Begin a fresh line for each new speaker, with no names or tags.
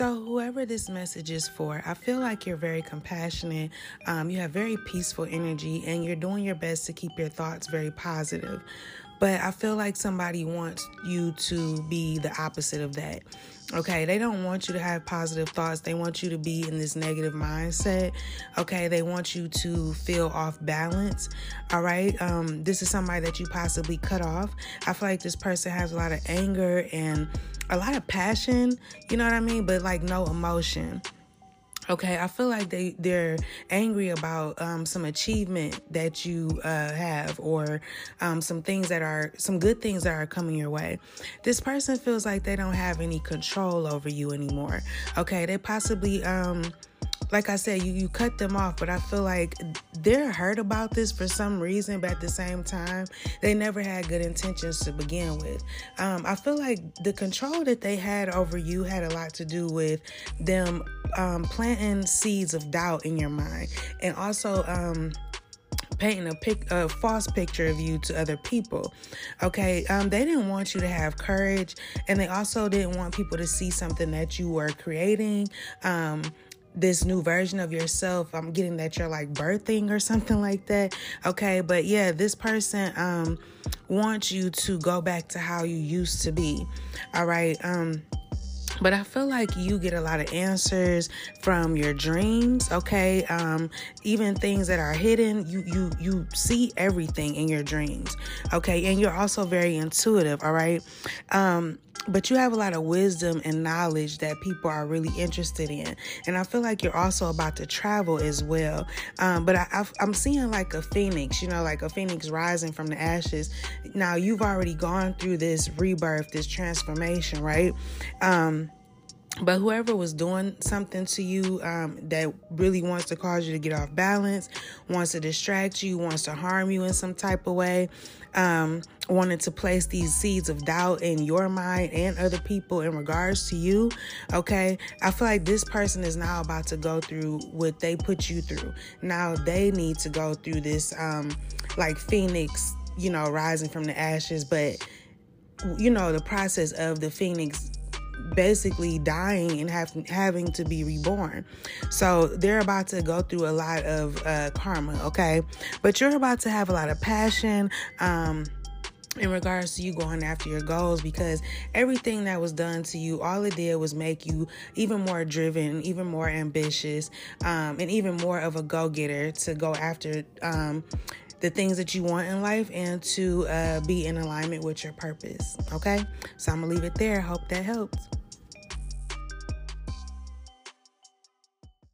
So, whoever this message is for, I feel like you're very compassionate. Um, you have very peaceful energy, and you're doing your best to keep your thoughts very positive. But I feel like somebody wants you to be the opposite of that. Okay, they don't want you to have positive thoughts. They want you to be in this negative mindset. Okay, they want you to feel off balance. All right, um, this is somebody that you possibly cut off. I feel like this person has a lot of anger and a lot of passion, you know what I mean? But like no emotion. Okay, I feel like they they're angry about um, some achievement that you uh, have, or um, some things that are some good things that are coming your way. This person feels like they don't have any control over you anymore. Okay, they possibly um, like I said, you, you cut them off, but I feel like they're hurt about this for some reason, but at the same time, they never had good intentions to begin with. Um, I feel like the control that they had over you had a lot to do with them um, planting seeds of doubt in your mind and also. Um, painting a pic a false picture of you to other people. Okay, um, they didn't want you to have courage, and they also didn't want people to see something that you were creating. Um, this new version of yourself. I'm getting that you're like birthing or something like that. Okay, but yeah, this person um wants you to go back to how you used to be. All right. Um but I feel like you get a lot of answers from your dreams, okay? Um, even things that are hidden, you you you see everything in your dreams, okay? And you're also very intuitive, all right? Um, but you have a lot of wisdom and knowledge that people are really interested in. And i feel like you're also about to travel as well. Um, but I, am seeing like a phoenix you know like a phoenix rising from the ashes. Now you've already gone through this rebirth this transformation right? Um, but whoever was doing something to you um, that really wants to cause you to get off balance, wants to distract you, wants to harm you in some type of way, um, wanted to place these seeds of doubt in your mind and other people in regards to you, okay, I feel like this person is now about to go through what they put you through. Now they need to go through this, um, like Phoenix, you know, rising from the ashes, but you know, the process of the Phoenix basically dying and have, having to be reborn. So they're about to go through a lot of uh, karma, okay? But you're about to have a lot of passion. Um, in regards to you going after your goals because everything that was done to you all it did was make you even more driven even more ambitious um, and even more of a go-getter to go after um, the things that you want in life and to uh, be in alignment with your purpose. Okay, so I'm gonna leave it there. Hope that helps.